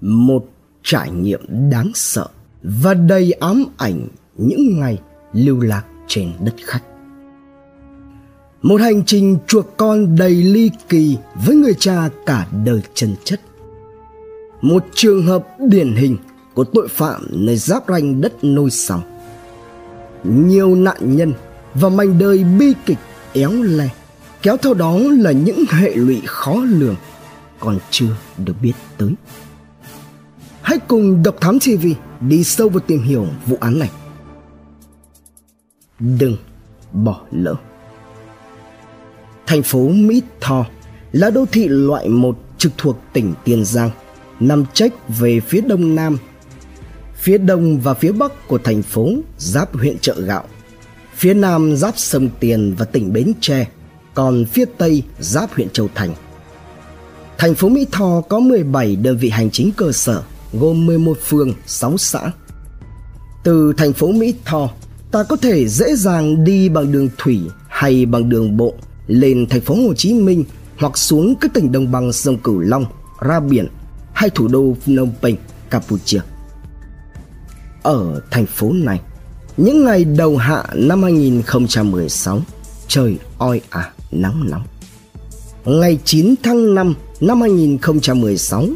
một trải nghiệm đáng sợ. Và đầy ám ảnh những ngày lưu lạc trên đất khách. Một hành trình chuộc con đầy ly kỳ với người cha cả đời chân chất. Một trường hợp điển hình của tội phạm nơi giáp ranh đất nôi sóng nhiều nạn nhân và mảnh đời bi kịch éo le, kéo theo đó là những hệ lụy khó lường còn chưa được biết tới hãy cùng độc thám tv đi sâu vào tìm hiểu vụ án này. Đừng bỏ lỡ. Thành phố mỹ tho là đô thị loại một trực thuộc tỉnh tiền giang, nằm trách về phía đông nam, phía đông và phía bắc của thành phố giáp huyện chợ gạo. Phía nam giáp sông tiền và tỉnh bến tre, còn phía tây giáp huyện châu thành. Thành phố mỹ tho có 17 đơn vị hành chính cơ sở gồm 11 phường 6 xã từ thành phố mỹ tho ta có thể dễ dàng đi bằng đường thủy hay bằng đường bộ lên thành phố Hồ Chí Minh hoặc xuống các tỉnh đồng bằng sông Cửu Long, ra biển hay thủ đô Phnom Penh, Campuchia. Ở thành phố này, những ngày đầu hạ năm 2016, trời oi ả nắng nóng. Ngày 9 tháng 5 năm 2016,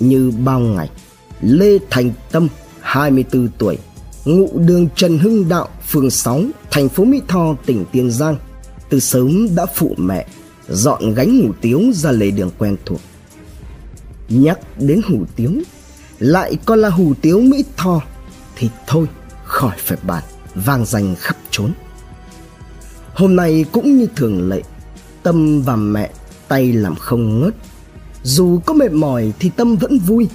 như bao ngày, Lê Thành Tâm, 24 tuổi, ngụ đường Trần Hưng Đạo, phường 6, thành phố Mỹ Tho, tỉnh Tiền Giang, từ sớm đã phụ mẹ dọn gánh hủ tiếu ra lề đường quen thuộc. Nhắc đến hủ tiếu, lại còn là hủ tiếu Mỹ Tho, thì thôi khỏi phải bàn, vang danh khắp trốn. Hôm nay cũng như thường lệ, Tâm và mẹ tay làm không ngớt. Dù có mệt mỏi thì Tâm vẫn vui,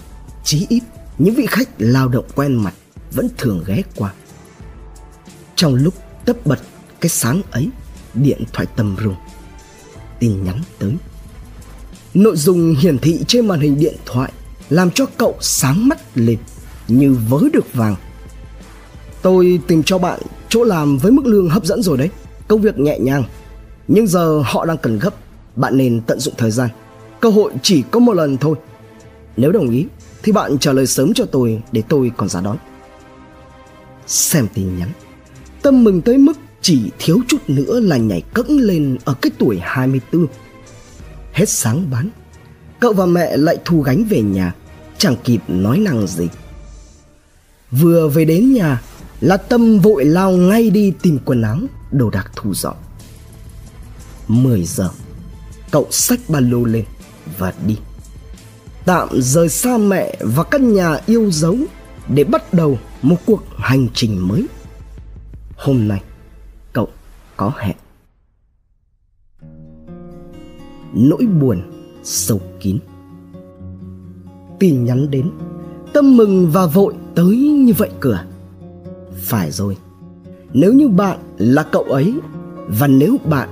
chí ít những vị khách lao động quen mặt vẫn thường ghé qua. Trong lúc tấp bật cái sáng ấy, điện thoại tầm rung. Tin nhắn tới. Nội dung hiển thị trên màn hình điện thoại làm cho cậu sáng mắt lên như vớ được vàng. Tôi tìm cho bạn chỗ làm với mức lương hấp dẫn rồi đấy. Công việc nhẹ nhàng. Nhưng giờ họ đang cần gấp. Bạn nên tận dụng thời gian. Cơ hội chỉ có một lần thôi. Nếu đồng ý thì bạn trả lời sớm cho tôi để tôi còn ra đón. Xem tin nhắn. Tâm mừng tới mức chỉ thiếu chút nữa là nhảy cẫng lên ở cái tuổi 24. Hết sáng bán, cậu và mẹ lại thu gánh về nhà, chẳng kịp nói năng gì. Vừa về đến nhà là Tâm vội lao ngay đi tìm quần áo, đồ đạc thu dọn. 10 giờ, cậu xách ba lô lên và đi. Tạm rời xa mẹ và căn nhà yêu dấu để bắt đầu một cuộc hành trình mới. Hôm nay, cậu có hẹn. Nỗi buồn sâu kín. Tin nhắn đến tâm mừng và vội tới như vậy cửa à? phải rồi nếu như bạn là cậu ấy và nếu bạn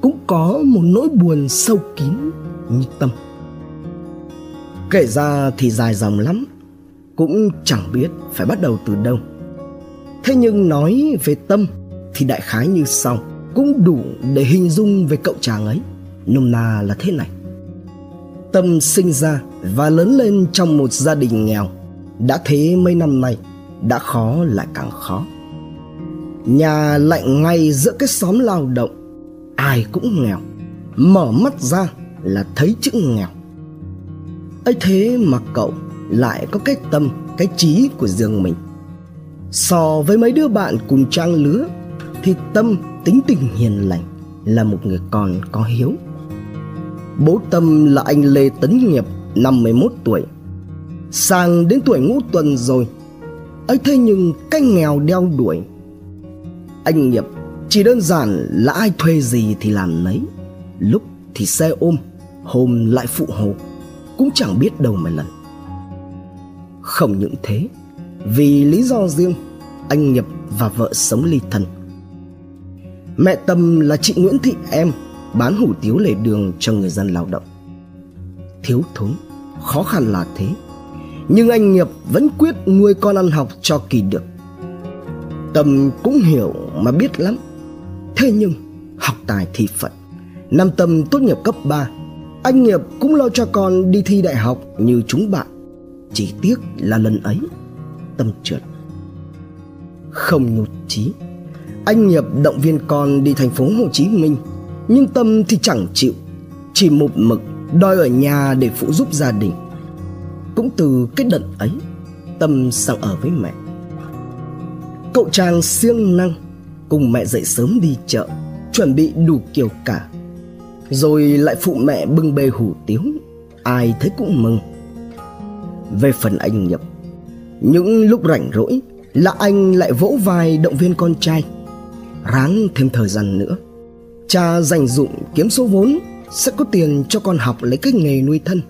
cũng có một nỗi buồn sâu kín như tâm kể ra thì dài dòng lắm, cũng chẳng biết phải bắt đầu từ đâu. Thế nhưng nói về tâm thì đại khái như sau, cũng đủ để hình dung về cậu chàng ấy, nôm na là thế này. Tâm sinh ra và lớn lên trong một gia đình nghèo, đã thế mấy năm nay, đã khó lại càng khó. Nhà lại ngay giữa cái xóm lao động, ai cũng nghèo, mở mắt ra là thấy chữ nghèo ấy thế mà cậu lại có cái tâm, cái trí của riêng mình. So với mấy đứa bạn cùng trang lứa, thì tâm tính tình hiền lành là một người con có hiếu. Bố tâm là anh lê tấn nghiệp 51 tuổi. Sang đến tuổi ngũ tuần rồi, ấy thế nhưng cái nghèo đeo đuổi. Anh nghiệp chỉ đơn giản là ai thuê gì thì làm nấy, lúc thì xe ôm, hôm lại phụ hồ cũng chẳng biết đâu mà lần không những thế vì lý do riêng anh nghiệp và vợ sống ly thân Mẹ Tâm là chị Nguyễn Thị Em bán hủ tiếu lề đường cho người dân lao động. Thiếu thốn, khó khăn là thế, nhưng anh Nghiệp vẫn quyết nuôi con ăn học cho kỳ được. Tâm cũng hiểu mà biết lắm, thế nhưng học tài thì phận. Năm Tâm tốt nghiệp cấp 3, anh Nghiệp cũng lo cho con đi thi đại học như chúng bạn. Chỉ tiếc là lần ấy, Tâm trượt. Không nhụt chí, Anh Nghiệp động viên con đi thành phố Hồ Chí Minh, Nhưng Tâm thì chẳng chịu. Chỉ một mực đòi ở nhà để phụ giúp gia đình. Cũng từ cái đợt ấy, Tâm sang ở với mẹ. Cậu chàng siêng năng Cùng mẹ dậy sớm đi chợ, Chuẩn bị đủ kiểu cả. Rồi lại phụ mẹ bưng bê hủ tiếu. Ai thấy cũng mừng. Về phần anh Nhập Những lúc rảnh rỗi Là anh lại vỗ vai động viên con trai. Ráng thêm thời gian nữa. Cha dành dụng kiếm số vốn, Sẽ có tiền cho con học lấy cái nghề nuôi thân.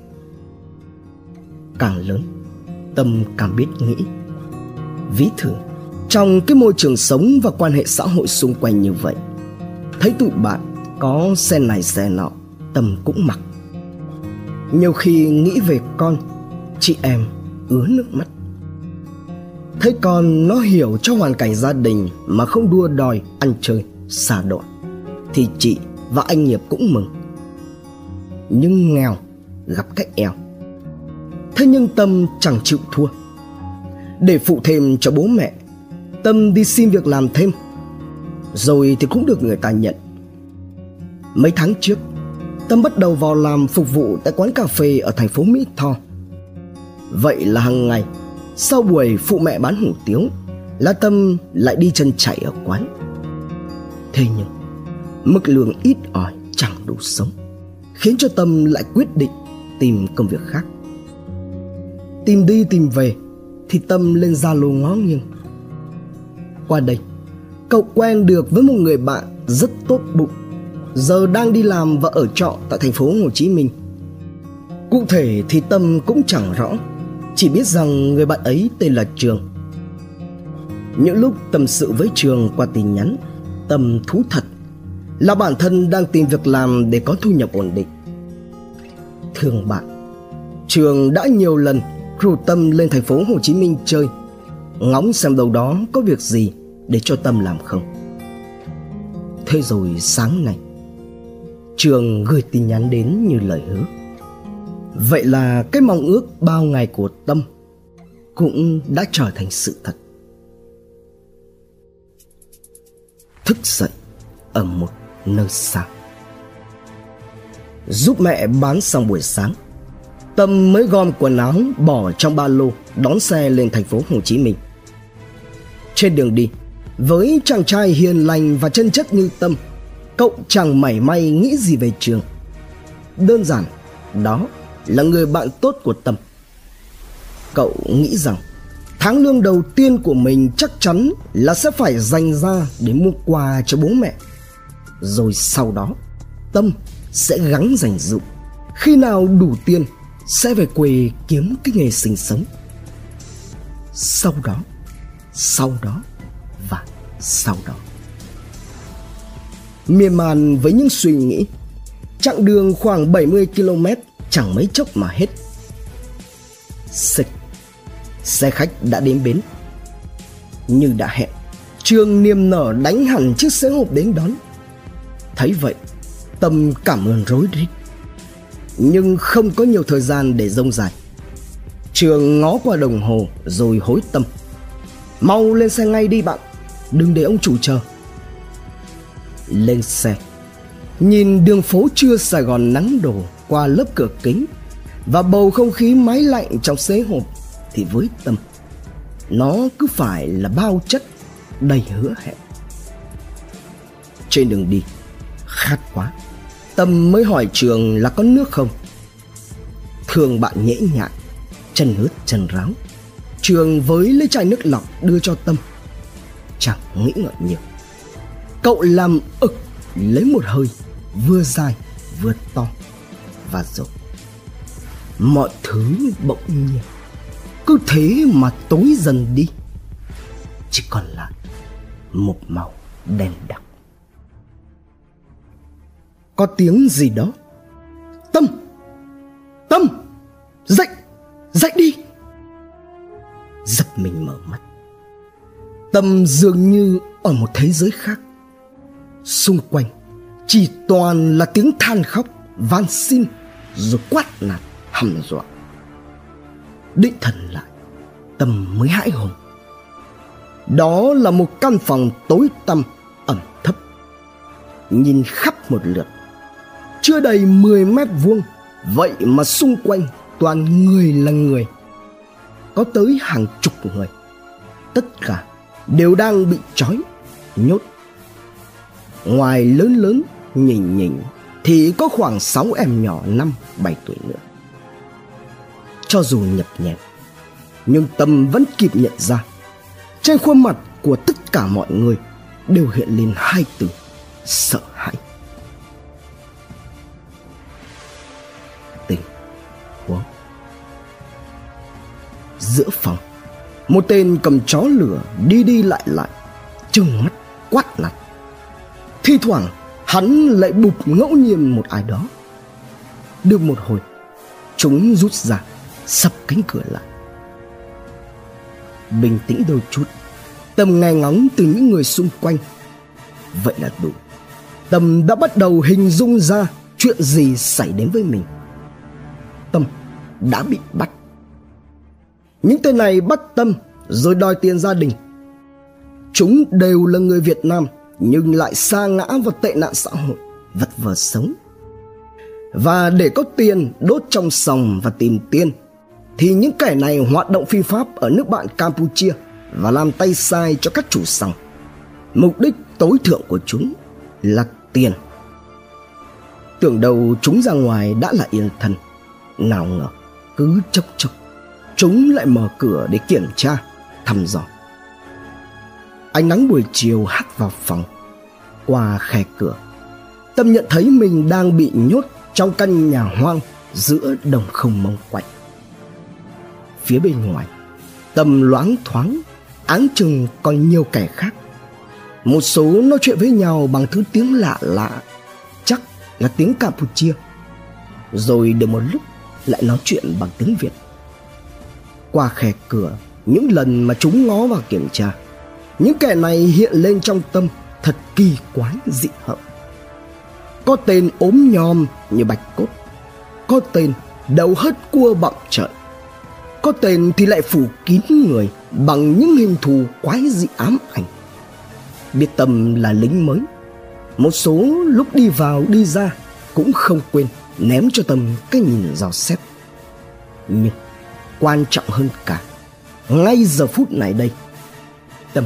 Càng lớn, Tâm càng biết nghĩ. Ví thử, Trong cái môi trường sống và quan hệ xã hội xung quanh như vậy, Thấy tụi bạn có xe này xe nọ Tâm cũng mặc. Nhiều khi nghĩ về con, Chị em ứa nước mắt. Thấy con nó hiểu cho hoàn cảnh gia đình Mà không đua đòi ăn chơi xa đoạn Thì chị và anh Nghiệp cũng mừng. Nhưng nghèo, gặp cách eo. Thế nhưng Tâm chẳng chịu thua. Để phụ thêm cho bố mẹ, Tâm đi xin việc làm thêm. Rồi thì cũng được người ta nhận. Mấy tháng trước, Tâm bắt đầu vào làm phục vụ tại quán cà phê ở thành phố Mỹ Tho. Vậy là hàng ngày, Sau buổi phụ mẹ bán hủ tiếu, La Tâm lại đi chân chạy ở quán. Thế nhưng, Mức lương ít ỏi chẳng đủ sống, Khiến cho Tâm lại quyết định tìm công việc khác. Tìm đi tìm về, Thì Tâm lên Zalo ngó nghiêng. Qua đây, Cậu quen được với một người bạn rất tốt bụng. Giờ đang đi làm và ở trọ tại thành phố Hồ Chí Minh. Cụ thể thì Tâm cũng chẳng rõ, Chỉ biết rằng người bạn ấy tên là Trường. Những lúc tâm sự với Trường qua tin nhắn, Tâm thú thật Là bản thân đang tìm việc làm để có thu nhập ổn định. Thương bạn, Trường đã nhiều lần rủ Tâm lên thành phố Hồ Chí Minh chơi, Ngóng xem đâu đó có việc gì để cho Tâm làm không. Thế rồi sáng nay Trường gửi tin nhắn đến như lời hứa. Vậy là cái mong ước bao ngày của Tâm Cũng đã trở thành sự thật. Thức dậy ở một nơi xa. Giúp mẹ bán xong buổi sáng Tâm mới gom quần áo bỏ trong ba lô đón xe lên thành phố Hồ Chí Minh. Trên đường đi, với chàng trai hiền lành và chân chất như Tâm, cậu chẳng mảy may nghĩ gì về trường. Đơn giản, đó là người bạn tốt của Tâm. Cậu nghĩ rằng tháng lương đầu tiên của mình chắc chắn là sẽ phải dành ra để mua quà cho bố mẹ. Rồi sau đó, Tâm sẽ gắng dành dụm. Khi nào đủ tiền sẽ về quê kiếm cái nghề sinh sống sau đó sau đó và sau đó miên man với những suy nghĩ chặng đường khoảng 70 km chẳng mấy chốc mà hết xịch xe khách đã đến bến như đã hẹn trương niềm nở đánh hẳn chiếc xe hộp đến đón thấy vậy tâm cảm ơn rối rít nhưng không có nhiều thời gian để rông dài. Trường ngó qua đồng hồ rồi hối tâm. Mau lên xe ngay đi bạn, đừng để ông chủ chờ. Lên xe, nhìn đường phố trưa Sài Gòn nắng đổ qua lớp cửa kính và bầu không khí máy lạnh trong xế hộp thì với tâm nó cứ phải là bao chất đầy hứa hẹn. Trên đường đi khát quá Tâm mới hỏi Trường là có nước không. Thường bạn nhễ nhại Chân ướt chân ráo. Trường với lấy chai nước lọc đưa cho Tâm. Chẳng nghĩ ngợi nhiều. Cậu làm ực, lấy một hơi, Vừa dài, vừa to, Và rồi Mọi thứ bỗng nhiên. Cứ thế mà tối dần đi. Chỉ còn lại Một màu đen đặc. Có tiếng gì đó. Tâm tâm, dậy dậy đi. Giật mình mở mắt. Tâm dường như ở một thế giới khác xung quanh, chỉ toàn là tiếng than khóc, van xin, rồi quát nạt, hầm dọa. Định thần lại tâm mới hãi hùng đó là một căn phòng tối tăm, ẩm thấp. Nhìn khắp một lượt, chưa đầy 10 mét vuông. Vậy mà xung quanh toàn người là người. Có tới hàng chục người. Tất cả đều đang bị trói, nhốt ngoài lớn lớn nhìn nhìn thì có khoảng 6 em nhỏ năm 7 tuổi nữa. Cho dù nhập nhẹp, nhưng tâm vẫn kịp nhận ra trên khuôn mặt của tất cả mọi người đều hiện lên hai từ sợ hãi. Tình huống. Giữa phòng một tên cầm chó lửa đi đi lại lại trừng mắt quát nạt thi thoảng, hắn lại bụp ngẫu nhiên một ai đó. Được một hồi, chúng rút ra, sập cánh cửa lại. Bình tĩnh đôi chút tâm nghe ngóng từ những người xung quanh. Vậy là đủ. Tâm đã bắt đầu hình dung ra chuyện gì xảy đến với mình. Tâm đã bị bắt. Những tên này bắt tâm rồi đòi tiền gia đình. Chúng đều là người việt nam nhưng lại sa ngã vào tệ nạn xã hội vật vờ sống và để có tiền đốt trong sòng và tìm tiền thì những kẻ này hoạt động phi pháp ở nước bạn Campuchia và làm tay sai cho các chủ sòng. Mục đích tối thượng của chúng là tiền. Tưởng đầu chúng ra ngoài đã là yên thân, nào ngờ cứ chốc chốc chúng lại mở cửa để kiểm tra, thăm dò. Ánh nắng buổi chiều hắt vào phòng, qua khe cửa. Tâm nhận thấy mình đang bị nhốt trong căn nhà hoang giữa đồng không mông quạnh. Phía bên ngoài tầm loáng thoáng, áng chừng còn nhiều kẻ khác. Một số nói chuyện với nhau bằng thứ tiếng lạ lạ, chắc là tiếng campuchia. Rồi được một lúc lại nói chuyện bằng tiếng việt. Qua khe cửa, những lần mà chúng ngó vào kiểm tra, những kẻ này hiện lên trong tâm thật kỳ quái dị hợm. Có tên ốm nhom như bạch cốt, có tên đầu hất cua bọng trợn có tên thì lại phủ kín người bằng những hình thù quái dị ám ảnh. Biết tâm là lính mới, một số lúc đi vào đi ra cũng không quên ném cho tâm cái nhìn dò xét. Nhưng quan trọng hơn cả, ngay giờ phút này đây, tâm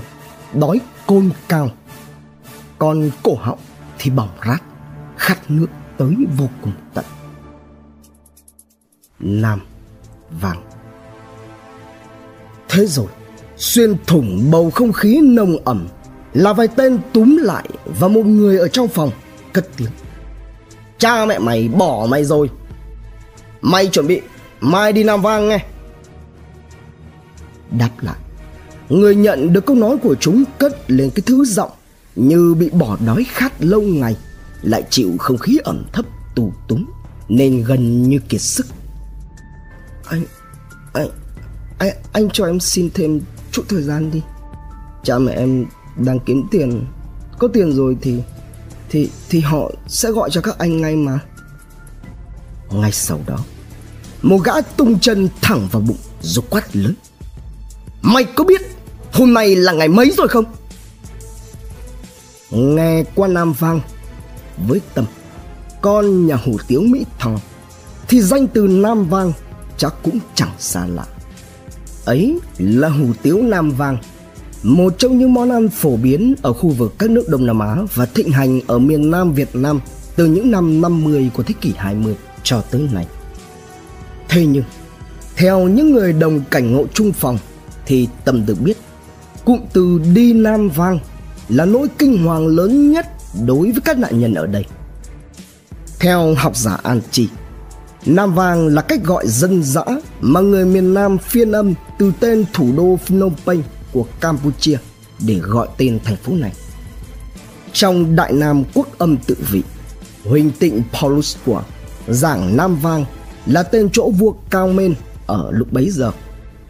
đói côn cao còn cổ họng thì bỏng rát khát nước tới vô cùng tận nam vàng Thế rồi, xuyên thủng bầu không khí nồng ẩm là vài tên túm lại và một người ở trong phòng cất tiếng. Cha mẹ mày bỏ mày rồi. Mày chuẩn bị mai đi Nam Vang nghe. Đáp lại, người nhận được câu nói của chúng cất lên cái thứ giọng như bị bỏ đói khát lâu ngày lại chịu không khí ẩm thấp tù túng nên gần như kiệt sức. Anh anh anh, anh cho em xin thêm chút thời gian đi. Cha mẹ em đang kiếm tiền có tiền rồi thì thì thì họ sẽ gọi cho các anh ngay mà. Ngay sau đó một gã tung chân thẳng vào bụng rồi quát lớn. Mày có biết hôm nay là ngày mấy rồi không? Nghe qua nam vang với tâm con nhà hủ tiếu mỹ thò thì danh từ nam vang chắc cũng chẳng xa lạ ấy là hủ tiếu Nam Vang, một trong những món ăn phổ biến ở khu vực các nước Đông Nam Á và thịnh hành ở miền Nam Việt Nam từ những năm 50 của thế kỷ 20 cho tới nay. Thế nhưng, theo những người đồng cảnh ngộ chung phòng thì tầm được biết cụm từ đi Nam Vang là nỗi kinh hoàng lớn nhất đối với các nạn nhân ở đây. Theo học giả An Chi, Nam Vang là cách gọi dân dã mà người miền Nam phiên âm từ tên thủ đô Phnom Penh của Campuchia để gọi tên thành phố này. Trong Đại Nam Quốc âm tự vị, Huỳnh Tịnh Paulus của giảng Nam Vang là tên chỗ vua Cao Mên ở lúc bấy giờ.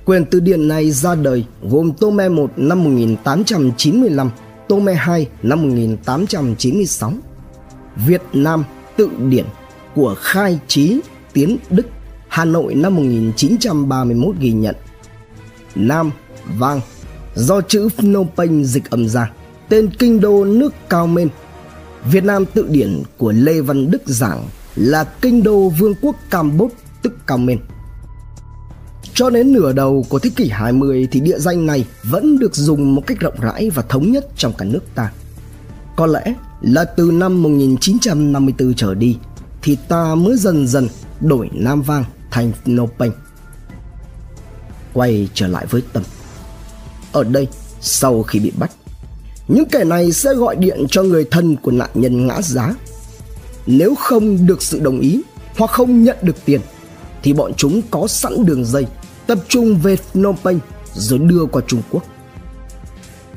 Quyền từ điển này ra đời gồm Tome 1 năm 1895, Tome 2 năm 1896. Việt Nam tự điển của khai trí tiến đức, Hà Nội năm 1931 ghi nhận Nam Vang, do chữ Phnom Penh dịch âm ra, tên kinh đô nước Cao Mên Việt Nam tự điển của Lê Văn Đức giảng là kinh đô vương quốc Campuchia tức Cao Mên cho đến nửa đầu của thế kỷ 20 thì địa danh này vẫn được dùng một cách rộng rãi và thống nhất trong cả nước ta. Có lẽ là từ năm 1954 trở đi thì ta mới dần dần đổi Nam Vang thành Phnom Penh. Quay trở lại với Tâm. Ở đây, sau khi bị bắt, những kẻ này sẽ gọi điện cho người thân của nạn nhân ngã giá. Nếu không được sự đồng ý hoặc không nhận được tiền thì bọn chúng có sẵn đường dây tập trung về Phnom Penh rồi đưa qua Trung Quốc.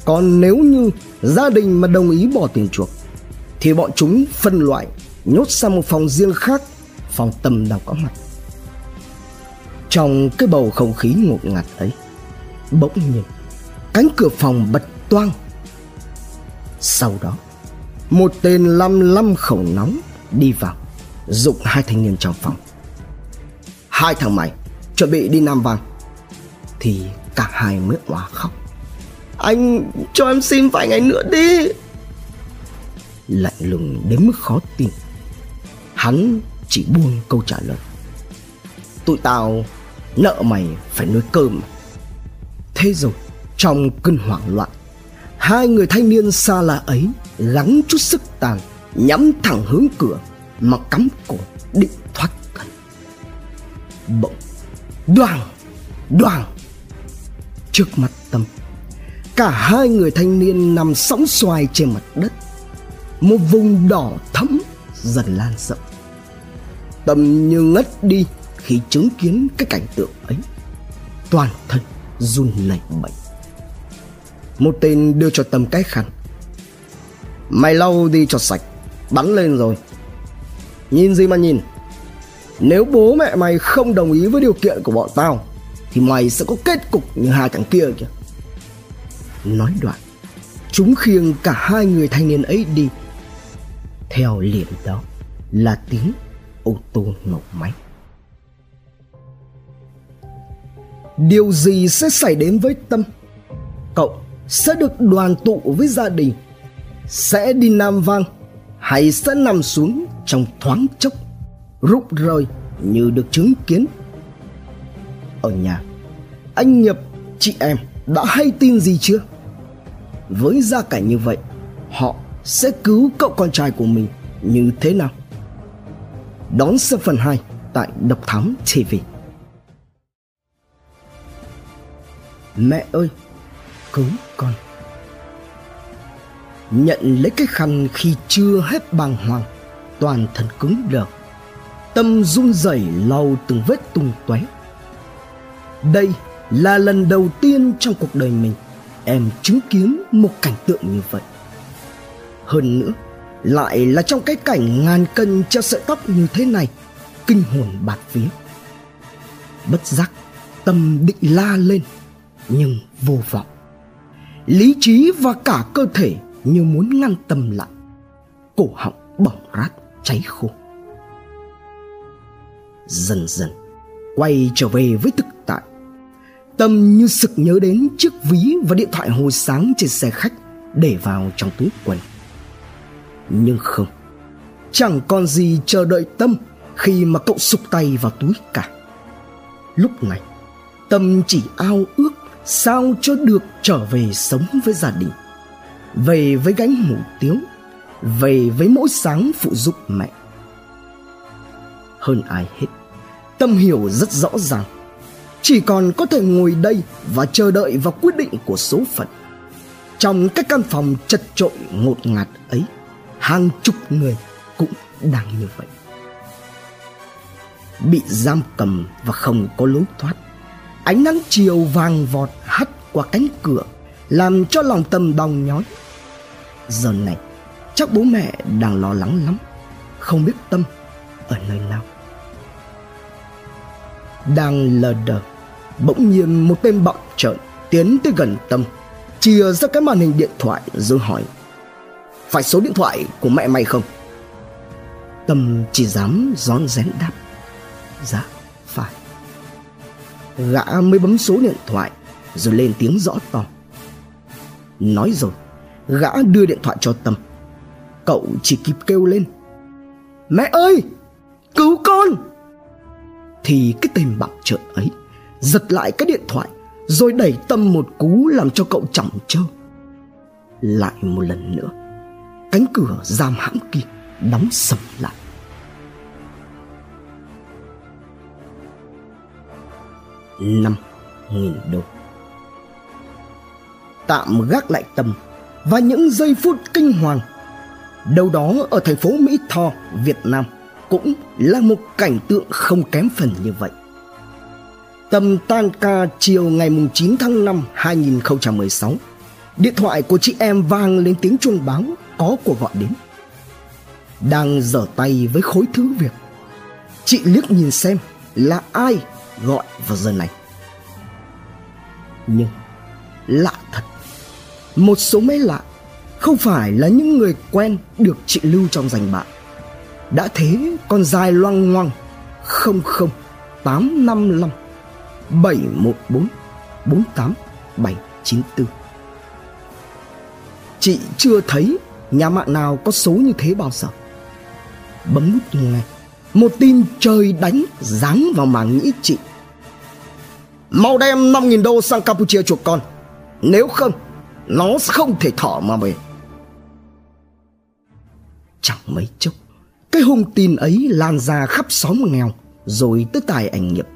Còn nếu như gia đình mà đồng ý bỏ tiền chuộc thì bọn chúng phân loại nhốt sang một phòng riêng khác, phòng tâm đang có mặt. Trong cái bầu không khí ngột ngạt ấy, bỗng nhiên cánh cửa phòng bật toang. Sau đó, một tên lăm lăm khẩu nóng đi vào, dụng hai thanh niên trong phòng. Hai thằng mày chuẩn bị đi Nam vàng. Thì cả hai mới hòa khóc. Anh cho em xin vài ngày nữa đi. Lạnh lùng đến mức khó tin. Hắn chỉ buông câu trả lời. Tụi tao nợ mày phải nuôi cơm. Thế rồi, trong cơn hoảng loạn, hai người thanh niên xa lạ ấy gắng chút sức tàn, nhắm thẳng hướng cửa mà cắm cổ định thoát thân bỗng đoàn đoàn. Trước mặt tâm, cả hai người thanh niên nằm sóng xoài trên mặt đất. Một vùng đỏ thẫm dần lan rộng. Tâm như ngất đi khi chứng kiến cái cảnh tượng ấy. Toàn thân run lẩy bẩy. Một tên đưa cho tâm cái khăn. Mày lau đi cho sạch, bắn lên rồi. Nhìn gì mà nhìn? Nếu bố mẹ mày không đồng ý với điều kiện của bọn tao, thì mày sẽ có kết cục như hai thằng kia kìa. Nói đoạn, chúng khiêng cả hai người thanh niên ấy đi. Theo liền đó là tiếng ô tô nổ máy. Điều gì sẽ xảy đến với tâm? Cậu sẽ được đoàn tụ với gia đình, sẽ đi nam vang hay sẽ nằm xuống trong thoáng chốc? Rụng rời như được chứng kiến. Ở nhà, anh nhập chị em đã hay tin gì chưa? Với gia cảnh như vậy, họ sẽ cứu cậu con trai của mình như thế nào? Đón xem phần 2 tại Độc Thám TV Mẹ ơi, cứu con. Nhận lấy cái khăn khi chưa hết bàng hoàng, Toàn thân cứng đờ. Tâm run rẩy lau từng vết tung tóe. Đây là lần đầu tiên trong cuộc đời mình em chứng kiến một cảnh tượng như vậy. Hơn nữa, lại là trong cái cảnh ngàn cân treo sợi tóc như thế này, kinh hồn bạt vía. Bất giác, tâm định la lên, nhưng vô vọng. Lý trí và cả cơ thể như muốn ngăn tâm lại. Cổ họng bỏng rát, cháy khô dần dần quay trở về với thực tại Tâm như sực nhớ đến chiếc ví và điện thoại hồi sáng trên xe khách để vào trong túi quần. Nhưng không, chẳng còn gì chờ đợi Tâm khi mà cậu sụp tay vào túi cả. Lúc này, Tâm chỉ ao ước sao cho được trở về sống với gia đình. Về với gánh hủ tiếu, về với mỗi sáng phụ giúp mẹ. Hơn ai hết, Tâm hiểu rất rõ ràng. Chỉ còn có thể ngồi đây và chờ đợi vào quyết định của số phận. Trong các căn phòng chật trội ngột ngạt ấy, hàng chục người cũng đang như vậy. Bị giam cầm và không có lối thoát, ánh nắng chiều vàng vọt hắt qua cánh cửa, làm cho lòng tâm đau nhói. Giờ này, chắc bố mẹ đang lo lắng lắm, không biết tâm ở nơi nào đang lờ đờ. Bỗng nhiên một tên bọng trợn tiến tới gần tâm, chia ra cái màn hình điện thoại rồi hỏi, phải số điện thoại của mẹ mày không? Tâm chỉ dám rón rén đáp dạ phải. Gã mới bấm số điện thoại Rồi lên tiếng rõ to. Nói rồi, Gã đưa điện thoại cho Tâm. Cậu chỉ kịp kêu lên, Mẹ ơi, Cứu con! Thì cái tên bạo trợn ấy Giật lại cái điện thoại Rồi đẩy Tâm một cú làm cho cậu chỏng trơ. Lại một lần nữa Cánh cửa giam hãm kia Đóng sầm lại. Năm nghìn đô. Tạm gác lại tâm và những giây phút kinh hoàng đâu đó ở thành phố Mỹ Tho, Việt Nam cũng là một cảnh tượng không kém phần như vậy. Tầm tan ca chiều ngày 9 tháng 5 2016, điện thoại của chị em vang lên tiếng chuông báo có cuộc gọi đến. Đang dở tay với khối thứ việc, chị liếc nhìn xem là ai gọi vào giờ này. Nhưng lạ thật, một số máy lạ không phải là những người quen được chị lưu trong danh bạ. Đã thế còn dài loang ngoằng 00 855 714 48 794. Chị chưa thấy nhà mạng nào có số như thế bao giờ. Bấm nút nghe, một tin trời đánh giáng vào màng nghĩ chị. Mau đem 5.000 đô sang Campuchia chuộc con. Nếu không, nó không thể thở mà về chẳng mấy chốc cái hung tin ấy lan ra khắp xóm nghèo, rồi tới tài ảnh nghiệp.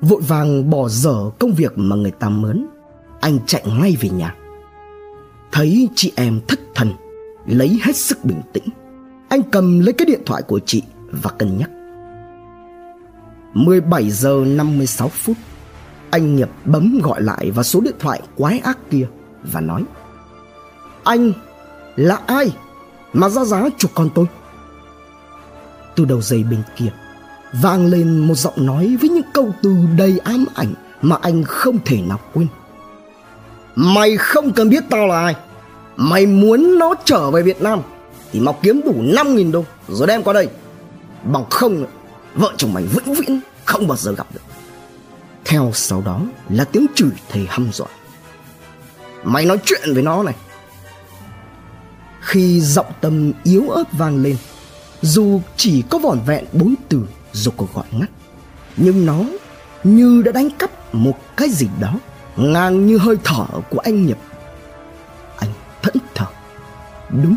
Vội vàng bỏ dở công việc mà người ta mướn anh chạy ngay về nhà. Thấy chị em thất thần, lấy hết sức bình tĩnh. Anh cầm lấy cái điện thoại của chị và cân nhắc. 17 giờ 56 phút, Anh Nghiệp bấm gọi lại vào số điện thoại quái ác kia Và nói, Anh là ai mà ra giá chuộc con tôi? Từ đầu dây bên kia, vang lên một giọng nói với những câu từ đầy ám ảnh mà anh không thể nào quên. Mày không cần biết tao là ai. Mày muốn nó trở về việt nam thì mau kiếm đủ 5.000 đô rồi đem qua đây. Bằng không, vợ chồng mày vĩnh viễn không bao giờ gặp được. Theo sau đó là tiếng chửi thầy hăm dọa. Mày nói chuyện với nó này. Khi giọng tâm yếu ớt vang lên dù chỉ có vỏn vẹn bốn từ rồi cuộc gọi ngắt nhưng nó như đã đánh cắp một cái gì đó ngang như hơi thở của anh nhập anh thẫn thờ. Đúng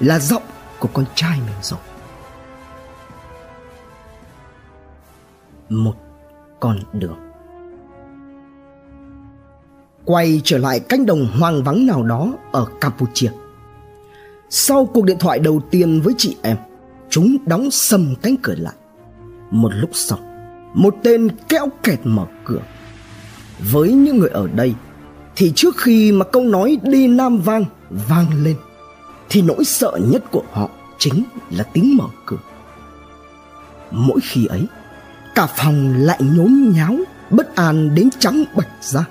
là giọng của con trai mình rồi. Một con đường. Quay trở lại cánh đồng hoang vắng nào đó ở campuchia. Sau cuộc điện thoại đầu tiên với chị em, chúng đóng sầm cánh cửa lại. Một lúc sau, một tên kéo kẹt mở cửa. Với những người ở đây, thì trước khi mà câu nói đi Nam Vang vang lên, thì nỗi sợ nhất của họ chính là tiếng mở cửa. Mỗi khi ấy, cả phòng lại nhốn nháo, bất an đến trắng bạch ra.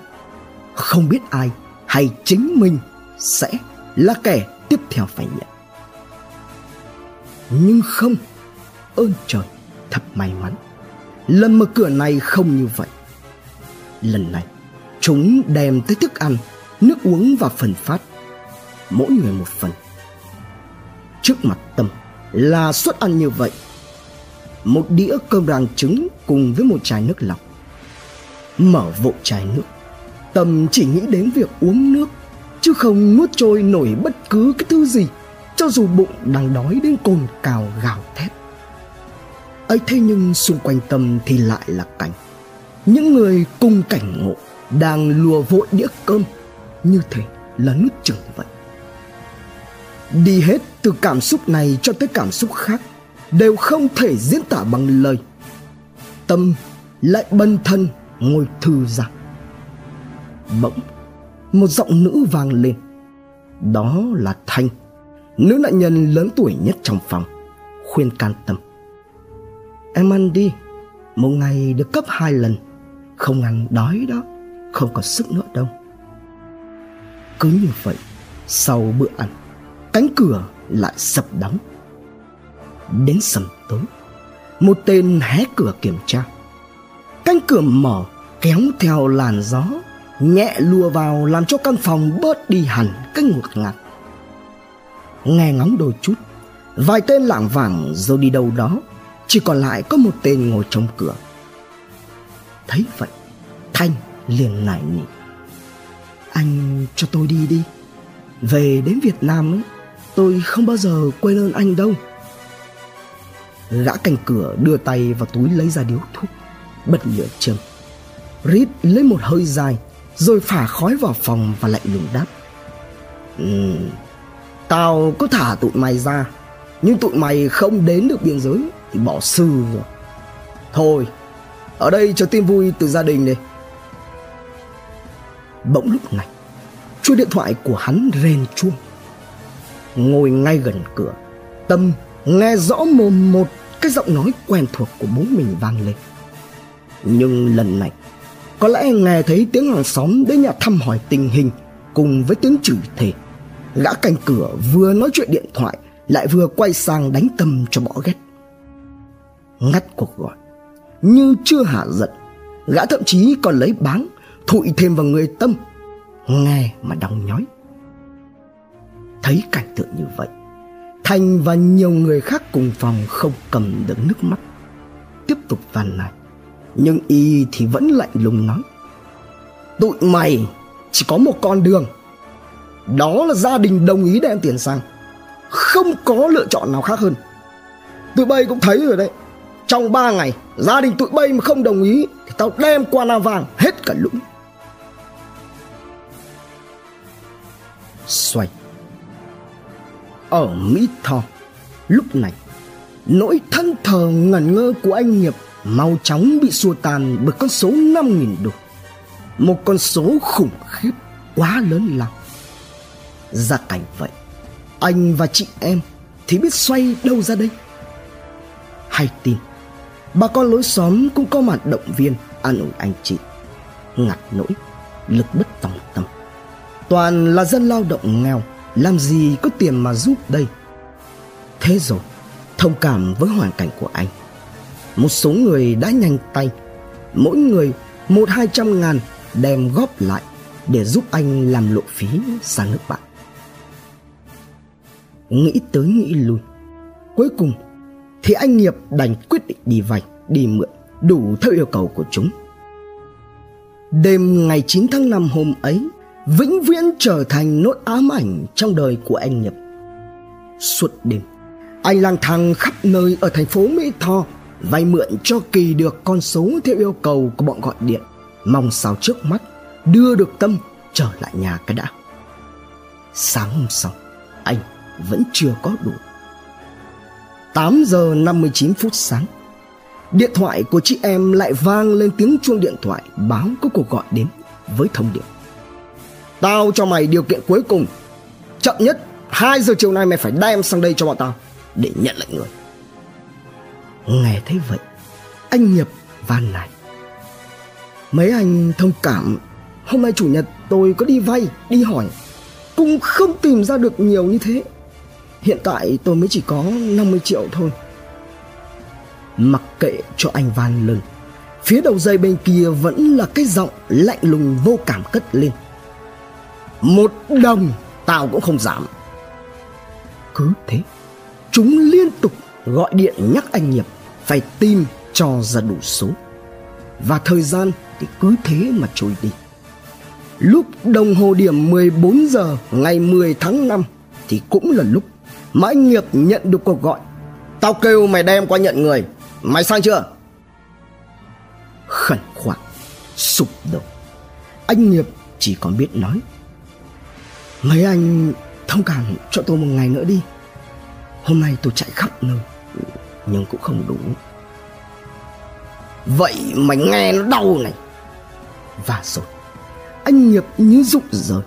Không biết ai hay chính mình sẽ là kẻ tiếp theo phải nhận nhưng không, ơn trời, thật may mắn. Lần mở cửa này không như vậy. Lần này, chúng đem tới thức ăn, nước uống và phần phát. Mỗi người một phần. Trước mặt tâm là suất ăn như vậy. Một đĩa cơm rang trứng cùng với một chai nước lọc. Mở vội chai nước. Tâm chỉ nghĩ đến việc uống nước, chứ không nuốt trôi nổi bất cứ cái thứ gì cho dù bụng đang đói đến cồn cào gào thét. Ấy thế nhưng xung quanh tâm thì lại là cảnh. Những người cùng cảnh ngộ đang lùa vội đĩa cơm như thể là nước chừng vậy. Đi hết từ cảm xúc này cho tới cảm xúc khác đều không thể diễn tả bằng lời. Tâm lại bần thân ngồi thư giãn. Bỗng, một giọng nữ vang lên. Đó là thanh nữ nạn nhân lớn tuổi nhất trong phòng, khuyên can tâm. Em ăn đi, một ngày được cấp hai lần. Không ăn đói đó, không có sức nữa đâu. Cứ như vậy, sau bữa ăn, cánh cửa lại sập đóng. Đến sầm tối, một tên hé cửa kiểm tra. Cánh cửa mở, kéo theo làn gió, Nhẹ lùa vào làm cho căn phòng bớt đi hẳn cái ngột ngạt. Nghe ngóng đôi chút. Vài tên lảng vảng rồi đi đâu đó Chỉ còn lại có một tên ngồi trong cửa. Thấy vậy Thanh liền nảy nỉ. Anh cho tôi đi đi. Về đến Việt Nam ấy Tôi không bao giờ quên ơn anh đâu. Gã cành cửa đưa tay vào túi lấy ra điếu thuốc Bật lửa châm Rít lấy một hơi dài Rồi phả khói vào phòng và lạnh lùng đáp. Ừ, Tao có thả tụi mày ra. Nhưng tụi mày không đến được biên giới Thì bỏ sư rồi. Thôi, Ở đây cho tin vui từ gia đình đi. Bỗng lúc này chuôi điện thoại của hắn rền chuông. Ngồi ngay gần cửa, Tâm nghe rõ mồm một Cái giọng nói quen thuộc của bố mình vang lên. Nhưng lần này, Có lẽ nghe thấy tiếng hàng xóm đến nhà thăm hỏi tình hình Cùng với tiếng chửi thề. Gã canh cửa vừa nói chuyện điện thoại, Lại vừa quay sang đánh tâm cho bỏ ghét. Ngắt cuộc gọi. Nhưng chưa hạ giận, Gã thậm chí còn lấy báng, Thụi thêm vào người tâm, Nghe mà đau nhói. Thấy cảnh tượng như vậy, Thành và nhiều người khác cùng phòng không cầm được nước mắt. Tiếp tục van này Nhưng y thì vẫn lạnh lùng nói. Tụi mày chỉ có một con đường đó là gia đình đồng ý đem tiền sang Không có lựa chọn nào khác hơn Tụi bay cũng thấy rồi đấy Trong 3 ngày Gia đình tụi bay mà không đồng ý Thì tao đem qua Nam Vàng hết cả lũng Xoay ở Mỹ Tho. Lúc này, nỗi thân thờ ngẩn ngơ của anh Nghiệp mau chóng bị xua tan bởi con số 5.000 đô. Một con số khủng khiếp quá lớn lao. Ra cảnh vậy, anh và chị em thì biết xoay đâu ra đây? Hay tin, bà con lối xóm cũng có mặt động viên an ủi anh chị. Ngặt nỗi, lực bất tòng tâm. Toàn là dân lao động nghèo làm gì có tiền mà giúp đây thế rồi thông cảm với hoàn cảnh của anh một số người đã nhanh tay mỗi người một hai trăm ngàn đem góp lại để giúp anh làm lộ phí sang nước bạn nghĩ tới nghĩ lui cuối cùng thì anh nghiệp đành quyết định đi vay đi mượn đủ theo yêu cầu của chúng đêm ngày 9 tháng 5 hôm ấy vĩnh viễn trở thành nỗi ám ảnh trong đời của anh Nhập. Suốt đêm, anh lang thang khắp nơi ở thành phố Mỹ Tho, vay mượn cho kỳ được con số theo yêu cầu của bọn gọi điện, mong sao trước mắt đưa được Tâm trở lại nhà cái đã. Sáng hôm sau, anh vẫn chưa có đủ. 8 giờ 59 phút sáng, điện thoại của chị em lại vang lên tiếng chuông điện thoại báo có cuộc gọi đến với thông điệp. Tao cho mày điều kiện cuối cùng Chậm nhất 2 giờ chiều nay mày phải đem sang đây cho bọn tao Để nhận lệnh người. Nghe thấy vậy Anh Nghiệp van này Mấy anh thông cảm Hôm nay chủ nhật tôi có đi vay Đi hỏi Cũng không tìm ra được nhiều như thế. Hiện tại tôi mới chỉ có 50 triệu thôi. Mặc kệ cho anh van lưng, Phía đầu dây bên kia vẫn là cái giọng lạnh lùng vô cảm cất lên. Một đồng tao cũng không giảm cứ thế, chúng liên tục gọi điện nhắc anh nghiệp phải tìm cho ra đủ số. Và thời gian thì cứ thế mà trôi đi. Lúc đồng hồ điểm 14 giờ ngày 10 tháng 5 thì cũng là lúc mà anh nghiệp nhận được cuộc gọi. Tao kêu mày đem qua nhận người. Mày sang chưa? Khẩn khoản, sụp đổ. Anh nghiệp chỉ còn biết nói. Mấy anh thông cảm cho tôi một ngày nữa đi. Hôm nay tôi chạy khắp nơi, Nhưng cũng không đủ. Vậy mày nghe nó đau này. Và rồi, Anh nghiệp như rụng rời.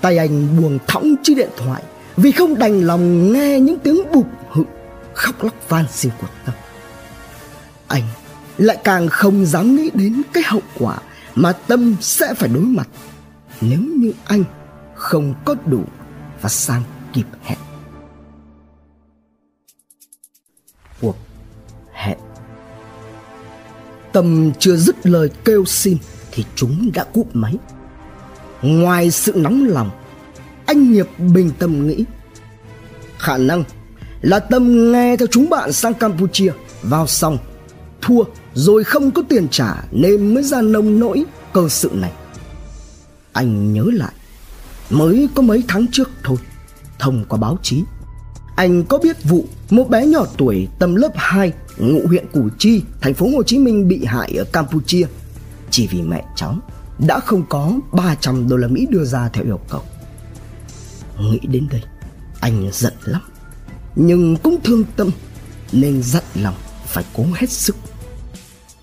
Tay anh buông thõng chiếc điện thoại. Vì không đành lòng nghe những tiếng bụp hự Khóc lóc van xin của tâm Anh lại càng không dám nghĩ đến cái hậu quả Mà Tâm sẽ phải đối mặt Nếu như anh không có đủ và sang kịp hẹn. Cuộc hẹn Tâm chưa dứt lời kêu xin thì chúng đã cúp máy. Ngoài sự nóng lòng, anh Nghiệp bình tâm nghĩ khả năng là Tâm nghe theo chúng bạn sang Campuchia vào xong thua rồi không có tiền trả nên mới ra nông nỗi cơ sự này. Anh nhớ lại, mới có mấy tháng trước thôi, thông qua báo chí, anh có biết vụ một bé nhỏ tuổi tầm lớp 2 ngụ huyện Củ Chi, thành phố Hồ Chí Minh bị hại ở Campuchia chỉ vì mẹ cháu đã không có 300 đô la Mỹ đưa ra theo yêu cầu. Nghĩ đến đây, anh giận lắm, nhưng cũng thương tâm nên dặn lòng phải cố hết sức.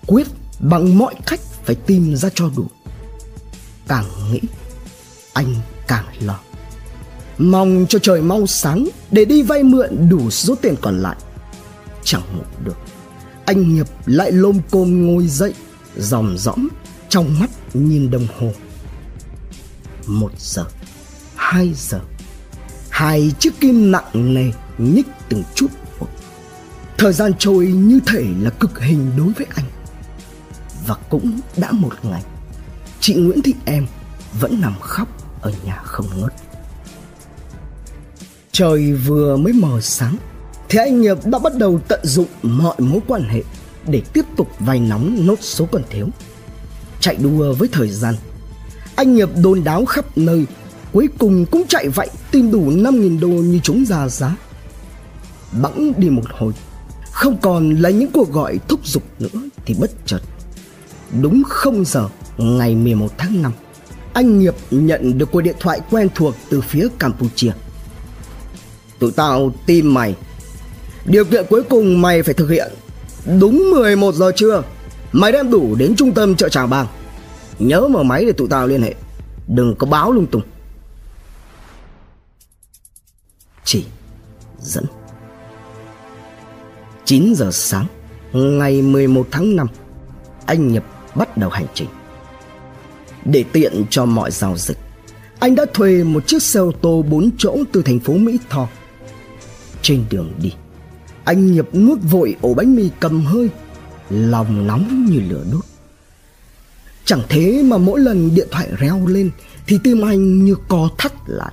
Quyết bằng mọi cách phải tìm ra cho đủ. Càng nghĩ, anh càng lo. Mong cho trời mau sáng để đi vay mượn đủ số tiền còn lại. Chẳng ngủ được. Anh Nghiệp lại lôm côm ngồi dậy, dòm dõm trong mắt nhìn đồng hồ. Một giờ, hai giờ, hai chiếc kim nặng nề nhích từng chút một. Thời gian trôi như thể là cực hình đối với anh. Và cũng đã một ngày, chị Nguyễn Thị Em vẫn nằm khóc ở nhà không ngớt. Trời vừa mới mờ sáng thì anh Nghiệp đã bắt đầu tận dụng mọi mối quan hệ để tiếp tục vay nóng nốt số còn thiếu. Chạy đua với thời gian, anh Nghiệp đôn đáo khắp nơi, cuối cùng cũng chạy vậy tìm đủ 5.000 đô như chúng ra giá. Bẵng đi một hồi, không còn lấy những cuộc gọi thúc giục nữa thì bất chợt. Đúng không giờ ngày 11 tháng 5, anh Nghiệp nhận được cuộc điện thoại quen thuộc từ phía Campuchia. Tụi tao tìm mày Điều kiện cuối cùng mày phải thực hiện Đúng 11 giờ trưa Mày đem đủ đến trung tâm chợ Tràng Bàng Nhớ mở máy để tụi tao liên hệ Đừng có báo lung tung Chỉ dẫn. 9 giờ sáng, Ngày 11 tháng 5 Anh Nhập bắt đầu hành trình. Để tiện cho mọi giao dịch, Anh đã thuê một chiếc xe ô tô 4 chỗ từ thành phố Mỹ Tho. Trên đường đi, anh nhập nuốt vội ổ bánh mì cầm hơi, lòng nóng như lửa đốt. Chẳng thế mà mỗi lần điện thoại reo lên thì tim anh như co thắt lại.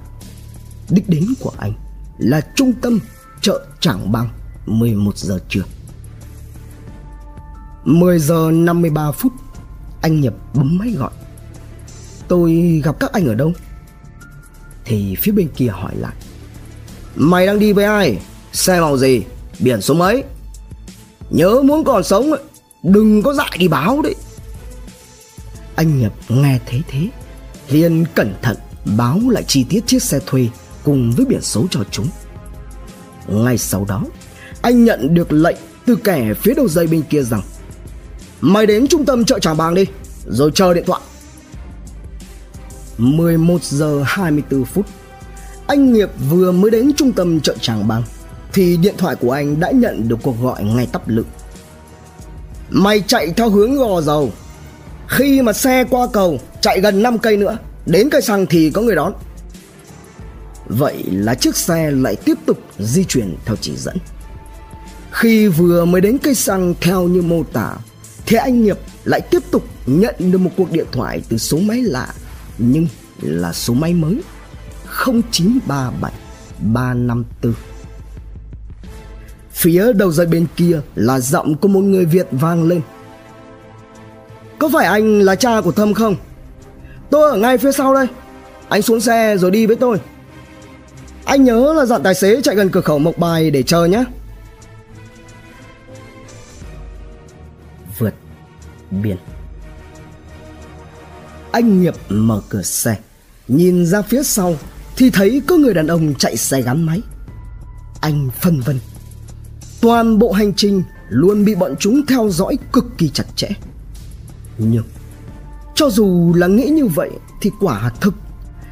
Đích đến của anh là trung tâm chợ Trảng Bàng 11 giờ trưa 10 giờ 53 phút, Anh Nhập bấm máy gọi Tôi gặp các anh ở đâu Thì phía bên kia hỏi lại Mày đang đi với ai? Xe màu gì? Biển số mấy? Nhớ muốn còn sống, Đừng có dại đi báo đấy Anh Nhập nghe thế thế, liền cẩn thận báo lại chi tiết chiếc xe thuê cùng với biển số cho chúng. Ngay sau đó, anh nhận được lệnh từ kẻ phía đầu dây bên kia rằng Mày đến trung tâm chợ Tràng Bàng đi, rồi chờ điện thoại. 11 giờ 24 phút anh Nghiệp vừa mới đến trung tâm chợ Tràng Bàng thì điện thoại của anh đã nhận được cuộc gọi ngay tắp lự. Mày chạy theo hướng gò dầu. Khi mà xe qua cầu chạy gần 5 cây nữa, đến cây xăng thì có người đón. Vậy là chiếc xe lại tiếp tục di chuyển theo chỉ dẫn. Khi vừa mới đến cây xăng theo như mô tả, thì anh Nghiệp lại tiếp tục nhận được một cuộc điện thoại từ số máy lạ, nhưng là số máy mới 0937 354 Phía đầu dây bên kia là giọng của một người Việt vang lên Có phải anh là cha của Thâm không? Tôi ở ngay phía sau đây Anh xuống xe rồi đi với tôi anh nhớ là dặn tài xế chạy gần cửa khẩu Mộc Bài để chờ nhé Vượt biển. Anh Nghiệp mở cửa xe Nhìn ra phía sau thì thấy có người đàn ông chạy xe gắn máy. Anh phân vân. Toàn bộ hành trình luôn bị bọn chúng theo dõi cực kỳ chặt chẽ. Nhưng cho dù là nghĩ như vậy thì quả thực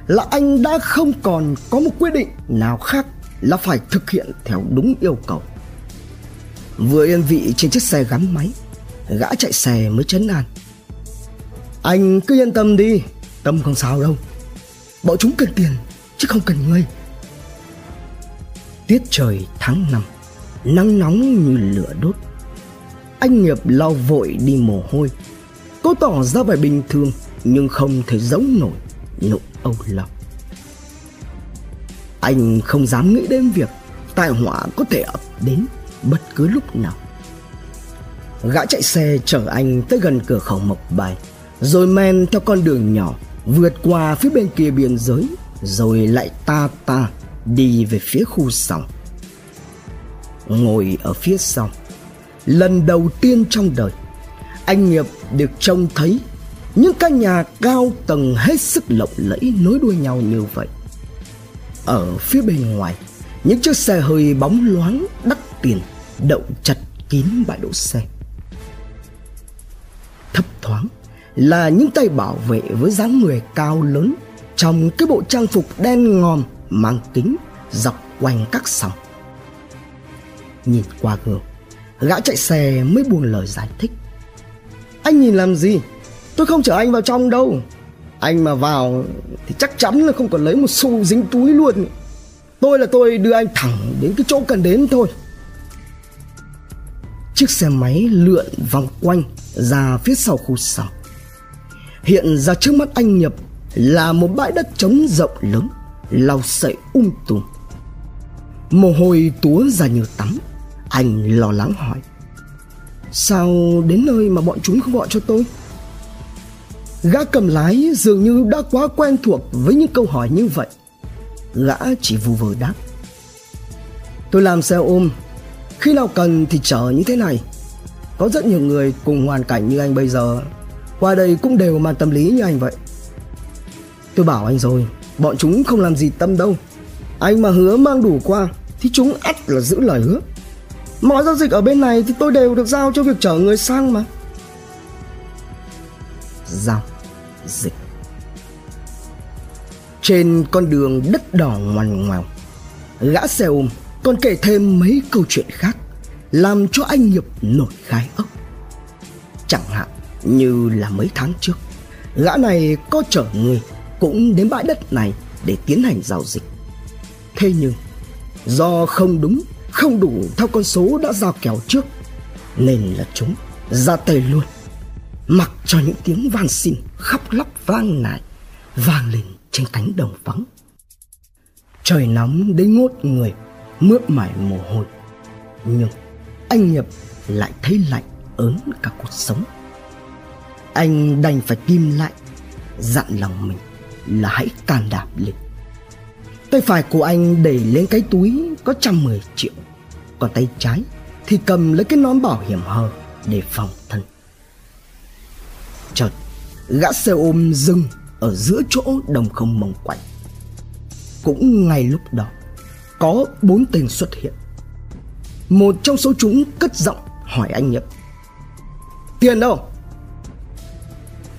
là anh đã không còn có một quyết định nào khác là phải thực hiện theo đúng yêu cầu. Vừa yên vị trên chiếc xe gắn máy, gã chạy xe mới chấn an. Anh cứ yên tâm đi, tâm không sao đâu. Bọn chúng cần tiền, chứ không cần người. tiết trời tháng năm, nắng nóng như lửa đốt. Anh Nghiệp lau vội đi mồ hôi. Cố tỏ ra vẻ bình thường, Nhưng không thể giấu nổi nỗi âu lộc. Anh không dám nghĩ đến việc Tai họa có thể ập đến bất cứ lúc nào Gã chạy xe chở anh tới gần cửa khẩu Mộc Bài, Rồi men theo con đường nhỏ, Vượt qua phía bên kia biên giới, Rồi lại ta ta đi về phía khu sòng Ngồi ở phía sau, Lần đầu tiên trong đời, Anh Nghiệp được trông thấy những căn nhà cao tầng hết sức lộng lẫy nối đuôi nhau như vậy Ở phía bên ngoài Những chiếc xe hơi bóng loáng đắt tiền Đậu chặt kín bãi đỗ xe thấp thoáng là những tay bảo vệ với dáng người cao lớn trong cái bộ trang phục đen ngòm mang kính dọc quanh các sòng. Nhìn qua gương, gã chạy xe mới buông lời giải thích. Anh nhìn làm gì? Tôi không chở anh vào trong đâu. Anh mà vào thì chắc chắn là không còn lấy một xu dính túi luôn. Tôi là tôi đưa anh thẳng đến cái chỗ cần đến thôi. Chiếc xe máy lượn vòng quanh ra phía sau khu sòng. Hiện ra trước mắt anh Nhập là một bãi đất trống rộng lớn, lau sậy um tùm. Mồ hôi túa ra như tắm, anh lo lắng hỏi. Sao đến nơi mà bọn chúng không gọi cho tôi? Gã cầm lái dường như đã quá quen thuộc với những câu hỏi như vậy. Gã chỉ vù vờ đáp. Tôi làm xe ôm, khi nào cần thì chở như thế này. Có rất nhiều người cùng hoàn cảnh như anh bây giờ Qua đây cũng đều mang tâm lý như anh vậy Tôi bảo anh rồi Bọn chúng không làm gì tâm đâu Anh mà hứa mang đủ qua Thì chúng ắt là giữ lời hứa Mọi giao dịch ở bên này thì tôi đều được giao cho việc chở người sang mà dòng dịch Trên con đường đất đỏ ngoằn ngoèo Gã xe ôm còn kể thêm mấy câu chuyện khác làm cho anh Nghiệp nổi khái ốc. Chẳng hạn như là mấy tháng trước, gã này có chở người cũng đến bãi đất này để tiến hành giao dịch. Thế nhưng do không đúng, không đủ theo con số đã giao kèo trước nên là chúng ra tay luôn. Mặc cho những tiếng van xin khóc lóc vang nài vang lên trên cánh đồng vắng. Trời nóng đến ngốt người, mướp mải mồ hôi. Nhưng anh nhập lại thấy lạnh ớn cả cuộc sống. Anh đành phải kim lại, dặn lòng mình là hãy can đảm lên. Tay phải của anh đẩy lên cái túi có trăm mười triệu, còn tay trái thì cầm lấy cái nón bảo hiểm hờ để phòng thân. Chợt, gã xe ôm dừng ở giữa chỗ đồng không mông quạnh. Cũng ngay lúc đó, có bốn tên xuất hiện. Một trong số chúng cất giọng hỏi anh Nghiệp. Tiền đâu?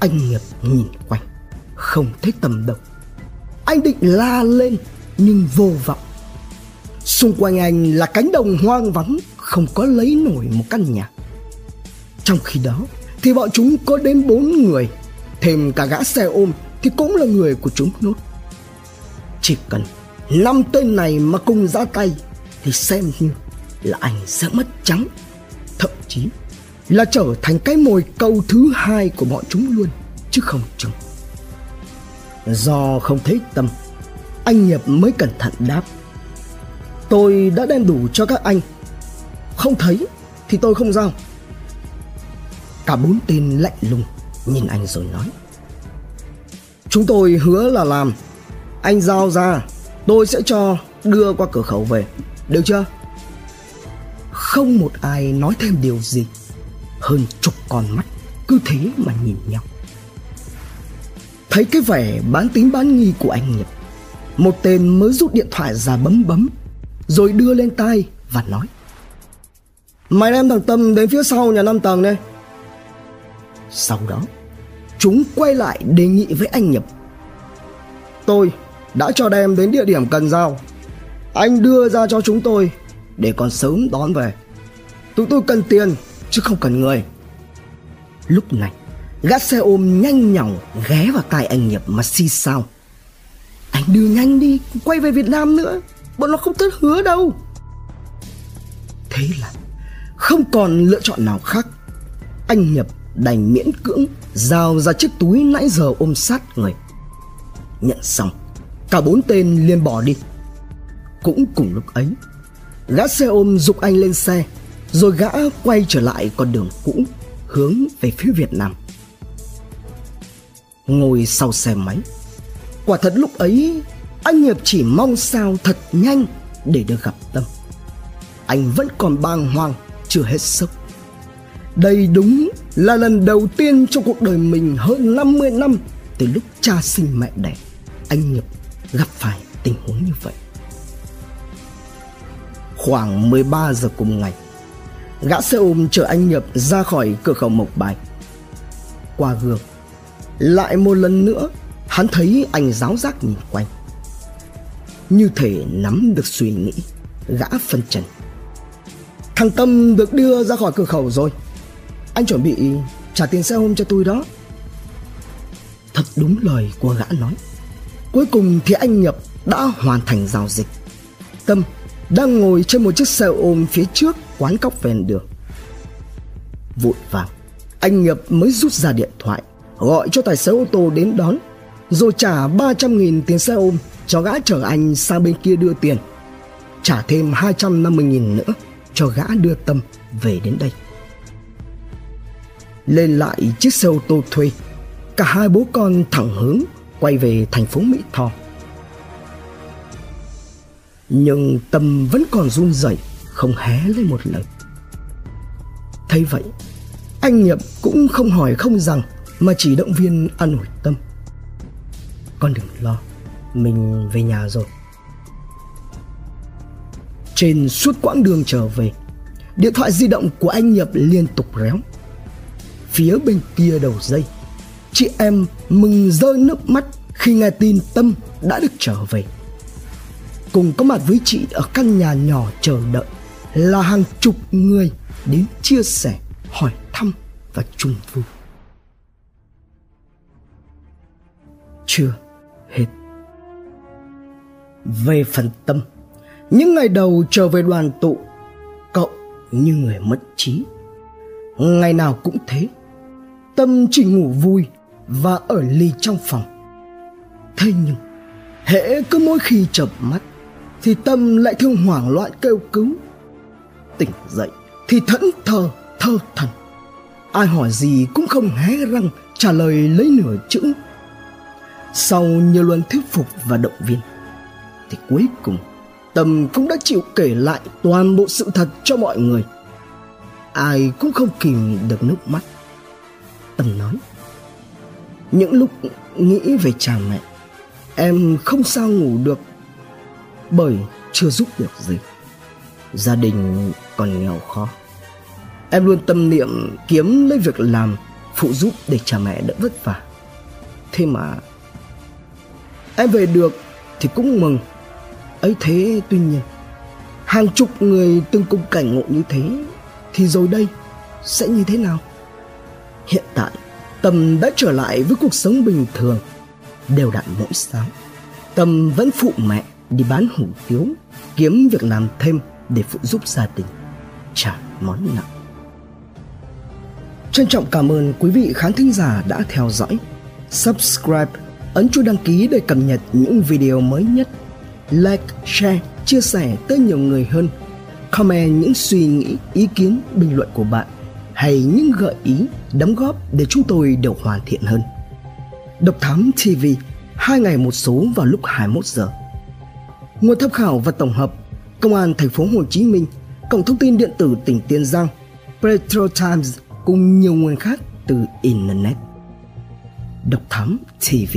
Anh Nghiệp nhìn quanh Không thấy tầm đâu. Anh định la lên Nhưng vô vọng. Xung quanh anh là cánh đồng hoang vắng Không có lấy nổi một căn nhà. Trong khi đó thì bọn chúng có đến bốn người, Thêm cả gã xe ôm Thì cũng là người của chúng nốt Chỉ cần năm tên này mà cùng ra tay Thì xem như là anh sẽ mất trắng. Thậm chí là trở thành cái mồi câu thứ hai của bọn chúng luôn, chứ không chừng. Do không thấy tâm, anh nghiệp mới cẩn thận đáp. Tôi đã đem đủ cho các anh. Không thấy thì tôi không giao cả bốn tên lạnh lùng nhìn anh rồi nói. Chúng tôi hứa là làm. Anh giao ra, tôi sẽ cho đưa qua cửa khẩu về. Được chưa? Không một ai nói thêm điều gì. Hơn chục con mắt cứ thế mà nhìn nhau. Thấy cái vẻ bán tính bán nghi của anh nghiệp một tên mới rút điện thoại ra bấm bấm, rồi đưa lên tai và nói. Mày đem thằng tâm đến phía sau nhà năm tầng đây sau đó, chúng quay lại đề nghị với anh nhập tôi đã cho đem đến địa điểm cần giao. Anh đưa ra cho chúng tôi để còn sớm đón về. Tụi tôi cần tiền, chứ không cần người. Lúc này gã xe ôm nhanh nhỏng ghé vào tai anh nhập mà si sao anh đưa nhanh đi, quay về việt nam nữa, bọn nó không tất hứa đâu. Thế là Không còn lựa chọn nào khác. Anh Nhập đành miễn cưỡng Giao ra chiếc túi nãy giờ ôm sát người. Nhận xong, Cả bốn tên liền bỏ đi. Cũng cùng lúc ấy, Gã xe ôm dục anh lên xe, Rồi gã quay trở lại con đường cũ, Hướng về phía Việt Nam. Ngồi sau xe máy, Quả thật lúc ấy, Anh Nghiệp chỉ mong sao thật nhanh Để được gặp Tâm. Anh vẫn còn bàng hoàng, Chưa hết sốc. Đây đúng là lần đầu tiên trong cuộc đời mình hơn 50 năm Từ lúc cha sinh mẹ đẻ, Anh Nghiệp gặp phải tình huống như vậy. Khoảng 13 giờ cùng ngày, Gã xe ôm chở anh Nhập ra khỏi cửa khẩu Mộc Bài. Qua gương, Lại một lần nữa, Hắn thấy anh giáo giác nhìn quanh. Như thể nắm được suy nghĩ, Gã phân trần. Thằng Tâm được đưa ra khỏi cửa khẩu rồi. Anh chuẩn bị trả tiền xe ôm cho tôi đó Thật đúng lời của gã nói Cuối cùng thì anh Nhập đã hoàn thành giao dịch Tâm đang ngồi trên một chiếc xe ôm phía trước quán cóc ven đường. Vội vàng, anh Nhập mới rút ra điện thoại, gọi cho tài xế ô tô đến đón, rồi trả 300.000 tiền xe ôm cho gã chở anh sang bên kia đưa tiền. Trả thêm 250.000 nữa cho gã đưa Tâm về đến đây. Lên lại chiếc xe ô tô thuê, cả hai bố con thẳng hướng quay về thành phố Mỹ Tho. Nhưng tâm vẫn còn run rẩy không hé lên một lời. Thấy vậy anh Nhậm cũng không hỏi không rằng mà chỉ động viên an ủi tâm. Con đừng lo mình về nhà rồi. Trên suốt quãng đường trở về điện thoại di động của anh Nhậm liên tục réo phía bên kia đầu dây. Chị em mừng rơi nước mắt khi nghe tin tâm đã được trở về. Cùng có mặt với chị ở căn nhà nhỏ chờ đợi, là hàng chục người đến chia sẻ, hỏi thăm và chung vui. Chưa hết. Về phần tâm, những ngày đầu trở về đoàn tụ, cậu như người mất trí. Ngày nào cũng thế tâm chỉ ngủ vui và ở lì trong phòng. Thế nhưng, hễ cứ mỗi khi chợp mắt, thì tâm lại thương hoảng loạn kêu cứu. Tỉnh dậy thì thẫn thờ, thơ thần ai hỏi gì cũng không hé răng trả lời lấy nửa chữ. Sau nhiều lần thuyết phục và động viên, thì cuối cùng tâm cũng đã chịu kể lại toàn bộ sự thật cho mọi người. Ai cũng không kìm được nước mắt tâm nói. Những lúc nghĩ về cha mẹ, em không sao ngủ được bởi chưa giúp được gì. Gia đình còn nghèo khó. Em luôn tâm niệm kiếm lấy việc làm, phụ giúp để cha mẹ đỡ vất vả. Thế mà em về được thì cũng mừng. Ấy thế tuy nhiên, hàng chục người từng cùng cảnh ngộ như thế thì rồi đây sẽ như thế nào? Hiện tại tâm đã trở lại với cuộc sống bình thường. Đều đặn mỗi sáng tâm vẫn phụ mẹ đi bán hủ tiếu, kiếm việc làm thêm để phụ giúp gia đình, trả món nợ. Trân trọng cảm ơn quý vị khán thính giả đã theo dõi. Subscribe, ấn chuông đăng ký để cập nhật những video mới nhất. Like, share, chia sẻ tới nhiều người hơn. Comment những suy nghĩ, ý kiến, bình luận của bạn hay những gợi ý đóng góp để chúng tôi được hoàn thiện hơn. Độc thám tv hai ngày một số vào lúc 21 giờ. Nguồn tham khảo và tổng hợp Công an thành phố Hồ Chí Minh, Cổng thông tin điện tử tỉnh Tiền Giang, Petro Times cùng nhiều nguồn khác từ Internet. Độc Thám TV